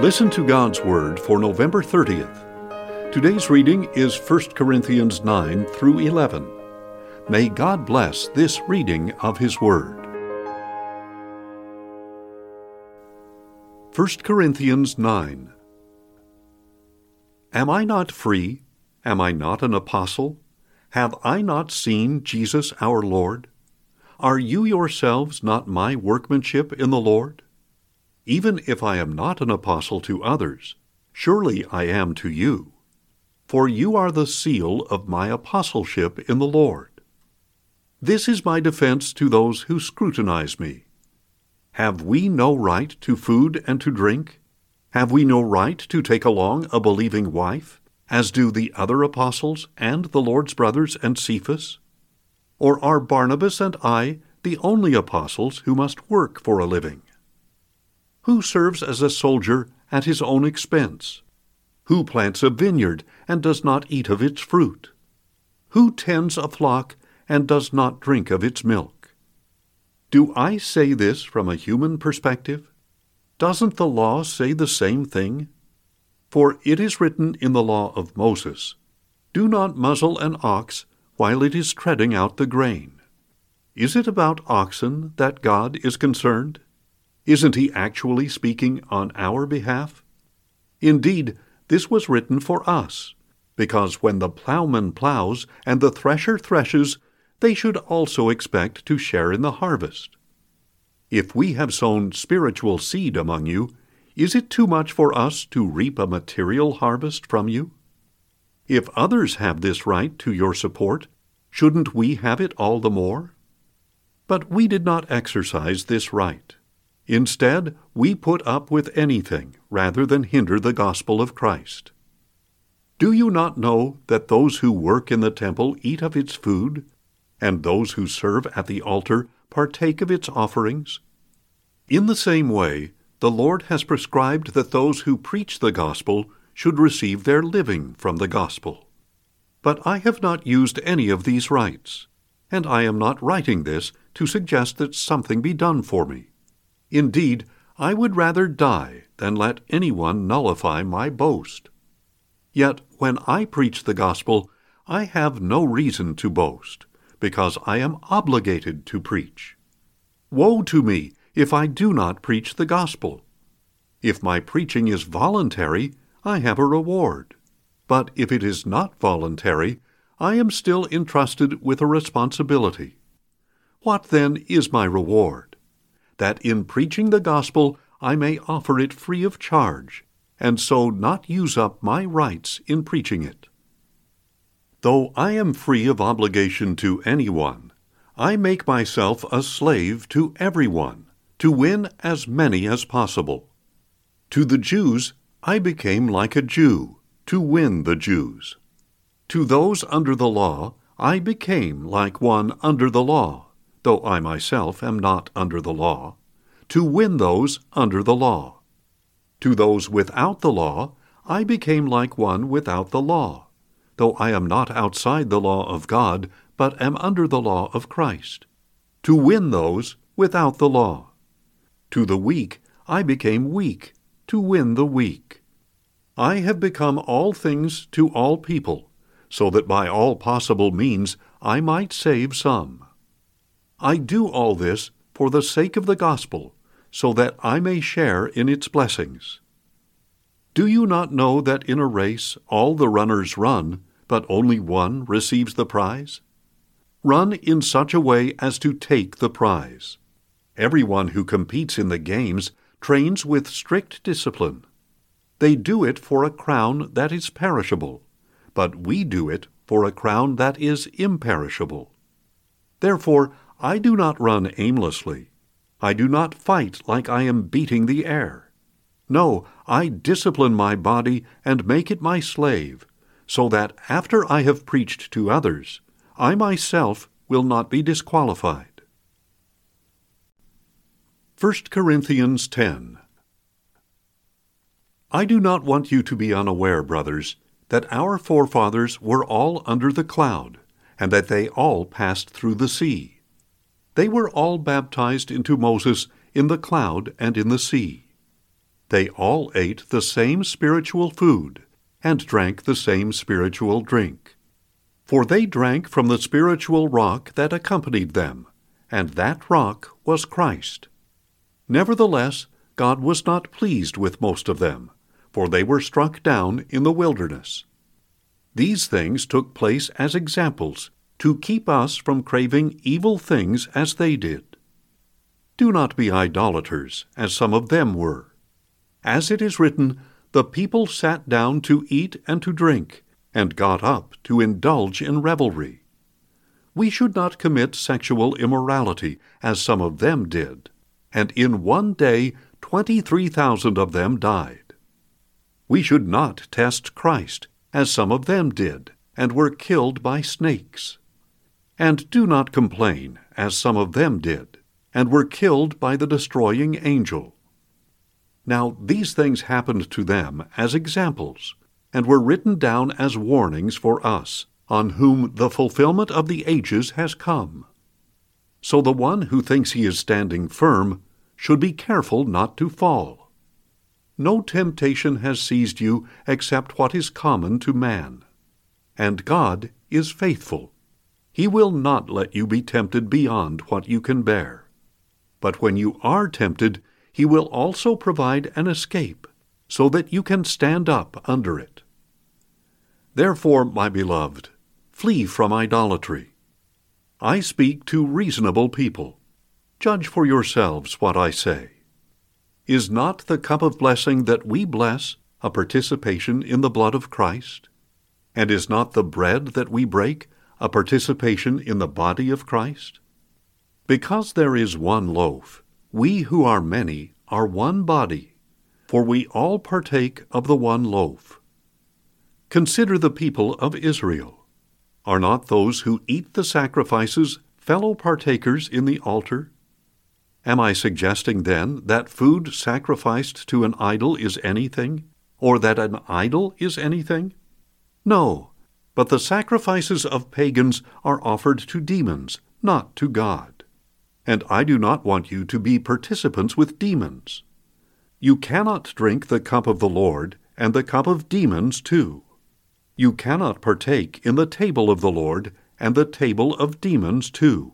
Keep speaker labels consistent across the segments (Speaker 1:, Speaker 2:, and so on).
Speaker 1: Listen to God's Word for November 30th. Today's reading is 1 Corinthians 9 through 11. May God bless this reading of His Word. 1 Corinthians 9 Am I not free? Am I not an apostle? Have I not seen Jesus our Lord? Are you yourselves not my workmanship in the Lord? Even if I am not an apostle to others, surely I am to you. For you are the seal of my apostleship in the Lord. This is my defense to those who scrutinize me. Have we no right to food and to drink? Have we no right to take along a believing wife, as do the other apostles and the Lord's brothers and Cephas? Or are Barnabas and I the only apostles who must work for a living? Who serves as a soldier at his own expense? Who plants a vineyard and does not eat of its fruit? Who tends a flock and does not drink of its milk? Do I say this from a human perspective? Doesn't the law say the same thing? For it is written in the law of Moses, Do not muzzle an ox while it is treading out the grain. Is it about oxen that God is concerned? Isn't he actually speaking on our behalf? Indeed, this was written for us, because when the plowman plows and the thresher threshes, they should also expect to share in the harvest. If we have sown spiritual seed among you, is it too much for us to reap a material harvest from you? If others have this right to your support, shouldn't we have it all the more? But we did not exercise this right. Instead, we put up with anything rather than hinder the gospel of Christ. Do you not know that those who work in the temple eat of its food, and those who serve at the altar partake of its offerings? In the same way, the Lord has prescribed that those who preach the gospel should receive their living from the gospel. But I have not used any of these rights, and I am not writing this to suggest that something be done for me. Indeed, I would rather die than let anyone nullify my boast. Yet when I preach the gospel, I have no reason to boast, because I am obligated to preach. Woe to me if I do not preach the gospel! If my preaching is voluntary, I have a reward. But if it is not voluntary, I am still entrusted with a responsibility. What then is my reward? That in preaching the gospel I may offer it free of charge, and so not use up my rights in preaching it. Though I am free of obligation to anyone, I make myself a slave to everyone, to win as many as possible. To the Jews I became like a Jew, to win the Jews. To those under the law I became like one under the law though I myself am not under the law, to win those under the law. To those without the law, I became like one without the law, though I am not outside the law of God, but am under the law of Christ, to win those without the law. To the weak, I became weak, to win the weak. I have become all things to all people, so that by all possible means I might save some. I do all this for the sake of the gospel, so that I may share in its blessings. Do you not know that in a race all the runners run, but only one receives the prize? Run in such a way as to take the prize. Everyone who competes in the games trains with strict discipline. They do it for a crown that is perishable, but we do it for a crown that is imperishable. Therefore, I do not run aimlessly. I do not fight like I am beating the air. No, I discipline my body and make it my slave, so that after I have preached to others, I myself will not be disqualified. 1 Corinthians 10 I do not want you to be unaware, brothers, that our forefathers were all under the cloud, and that they all passed through the sea they were all baptized into Moses in the cloud and in the sea. They all ate the same spiritual food and drank the same spiritual drink. For they drank from the spiritual rock that accompanied them, and that rock was Christ. Nevertheless, God was not pleased with most of them, for they were struck down in the wilderness. These things took place as examples to keep us from craving evil things as they did. Do not be idolaters, as some of them were. As it is written, the people sat down to eat and to drink, and got up to indulge in revelry. We should not commit sexual immorality, as some of them did, and in one day twenty three thousand of them died. We should not test Christ, as some of them did, and were killed by snakes. And do not complain, as some of them did, and were killed by the destroying angel. Now these things happened to them as examples, and were written down as warnings for us, on whom the fulfillment of the ages has come. So the one who thinks he is standing firm should be careful not to fall. No temptation has seized you except what is common to man. And God is faithful he will not let you be tempted beyond what you can bear. But when you are tempted, He will also provide an escape, so that you can stand up under it. Therefore, my beloved, flee from idolatry. I speak to reasonable people. Judge for yourselves what I say. Is not the cup of blessing that we bless a participation in the blood of Christ? And is not the bread that we break a participation in the body of Christ? Because there is one loaf, we who are many are one body, for we all partake of the one loaf. Consider the people of Israel. Are not those who eat the sacrifices fellow partakers in the altar? Am I suggesting then that food sacrificed to an idol is anything, or that an idol is anything? No, but the sacrifices of pagans are offered to demons, not to God. And I do not want you to be participants with demons. You cannot drink the cup of the Lord and the cup of demons too. You cannot partake in the table of the Lord and the table of demons too.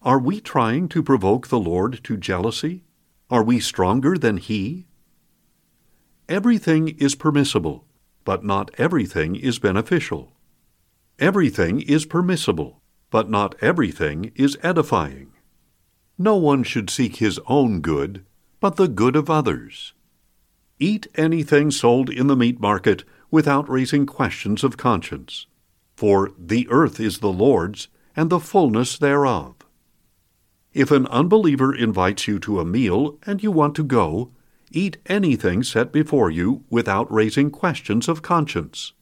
Speaker 1: Are we trying to provoke the Lord to jealousy? Are we stronger than He? Everything is permissible but not everything is beneficial. Everything is permissible, but not everything is edifying. No one should seek his own good, but the good of others. Eat anything sold in the meat market without raising questions of conscience, for the earth is the Lord's, and the fullness thereof. If an unbeliever invites you to a meal and you want to go, eat anything set before you without raising questions of conscience.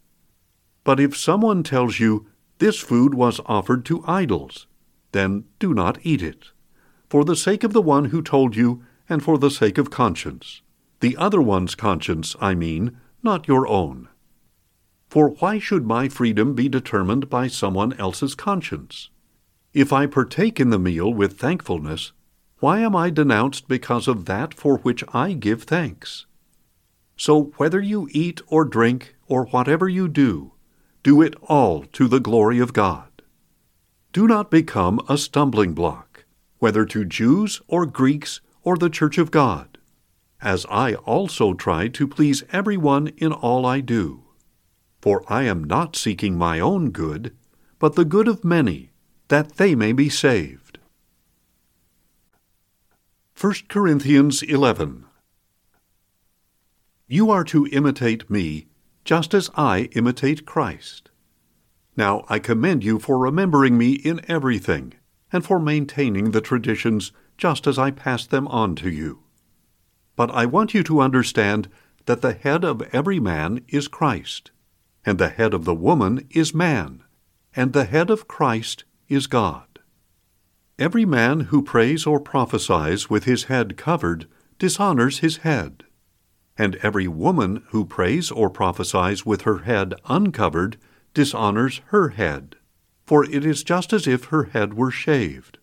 Speaker 1: But if someone tells you, This food was offered to idols, then do not eat it, for the sake of the one who told you, and for the sake of conscience. The other one's conscience, I mean, not your own. For why should my freedom be determined by someone else's conscience? If I partake in the meal with thankfulness, why am I denounced because of that for which I give thanks? So whether you eat or drink or whatever you do, do it all to the glory of God. Do not become a stumbling block, whether to Jews or Greeks or the church of God, as I also try to please everyone in all I do. For I am not seeking my own good, but the good of many, that they may be saved. 1 Corinthians 11 You are to imitate me, just as I imitate Christ. Now I commend you for remembering me in everything, and for maintaining the traditions just as I passed them on to you. But I want you to understand that the head of every man is Christ, and the head of the woman is man, and the head of Christ is God. Every man who prays or prophesies with his head covered dishonors his head. And every woman who prays or prophesies with her head uncovered dishonors her head, for it is just as if her head were shaved.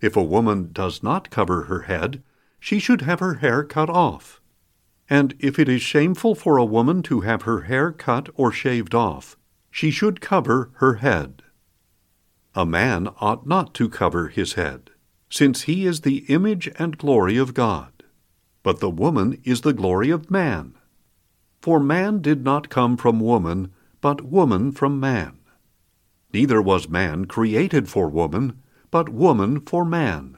Speaker 1: If a woman does not cover her head, she should have her hair cut off. And if it is shameful for a woman to have her hair cut or shaved off, she should cover her head. A man ought not to cover his head, since he is the image and glory of God. But the woman is the glory of man. For man did not come from woman, but woman from man. Neither was man created for woman, but woman for man.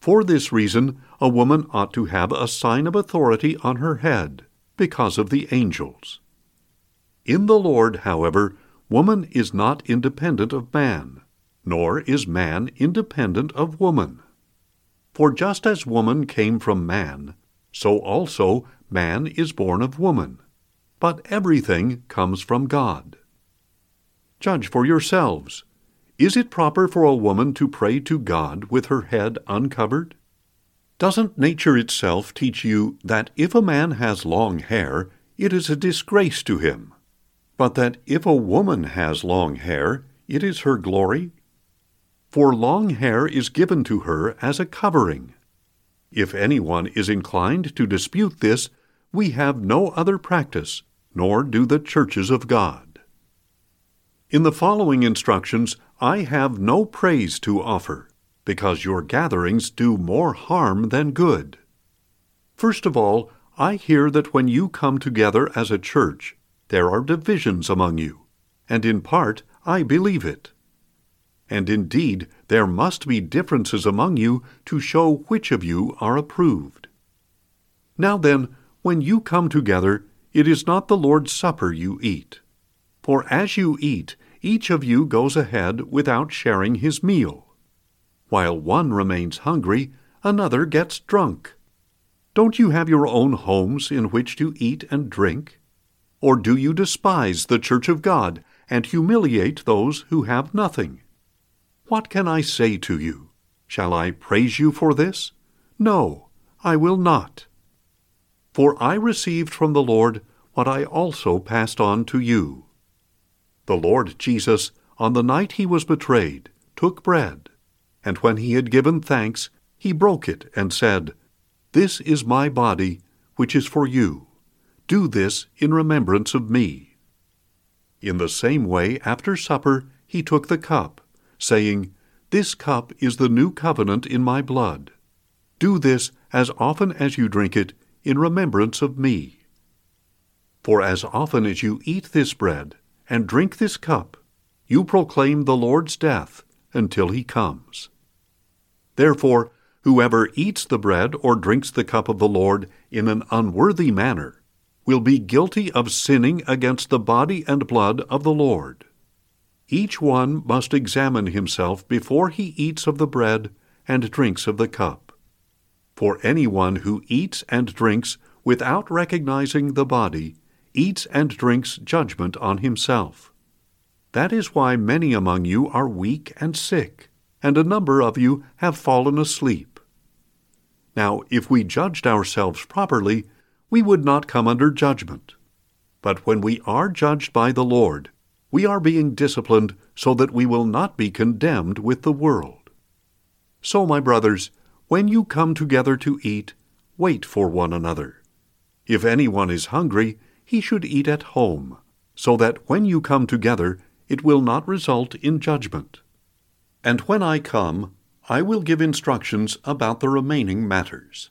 Speaker 1: For this reason, a woman ought to have a sign of authority on her head, because of the angels. In the Lord, however, woman is not independent of man, nor is man independent of woman. For just as woman came from man, so also man is born of woman. But everything comes from God. Judge for yourselves. Is it proper for a woman to pray to God with her head uncovered? Doesn't nature itself teach you that if a man has long hair, it is a disgrace to him, but that if a woman has long hair, it is her glory? For long hair is given to her as a covering. If anyone is inclined to dispute this, we have no other practice, nor do the churches of God. In the following instructions, I have no praise to offer because your gatherings do more harm than good. First of all, I hear that when you come together as a church, there are divisions among you, and in part I believe it. And indeed, there must be differences among you to show which of you are approved. Now then, when you come together, it is not the Lord's Supper you eat. For as you eat, each of you goes ahead without sharing his meal. While one remains hungry, another gets drunk. Don't you have your own homes in which to eat and drink? Or do you despise the church of God and humiliate those who have nothing? What can I say to you? Shall I praise you for this? No, I will not. For I received from the Lord what I also passed on to you. The Lord Jesus, on the night he was betrayed, took bread. And when he had given thanks, he broke it and said, This is my body, which is for you. Do this in remembrance of me. In the same way, after supper, he took the cup, saying, This cup is the new covenant in my blood. Do this as often as you drink it in remembrance of me. For as often as you eat this bread and drink this cup, you proclaim the Lord's death until he comes. Therefore, whoever eats the bread or drinks the cup of the Lord in an unworthy manner will be guilty of sinning against the body and blood of the Lord. Each one must examine himself before he eats of the bread and drinks of the cup. For anyone who eats and drinks without recognizing the body eats and drinks judgment on himself. That is why many among you are weak and sick and a number of you have fallen asleep. Now, if we judged ourselves properly, we would not come under judgment. But when we are judged by the Lord, we are being disciplined so that we will not be condemned with the world. So, my brothers, when you come together to eat, wait for one another. If anyone is hungry, he should eat at home, so that when you come together, it will not result in judgment. And when I come, I will give instructions about the remaining matters.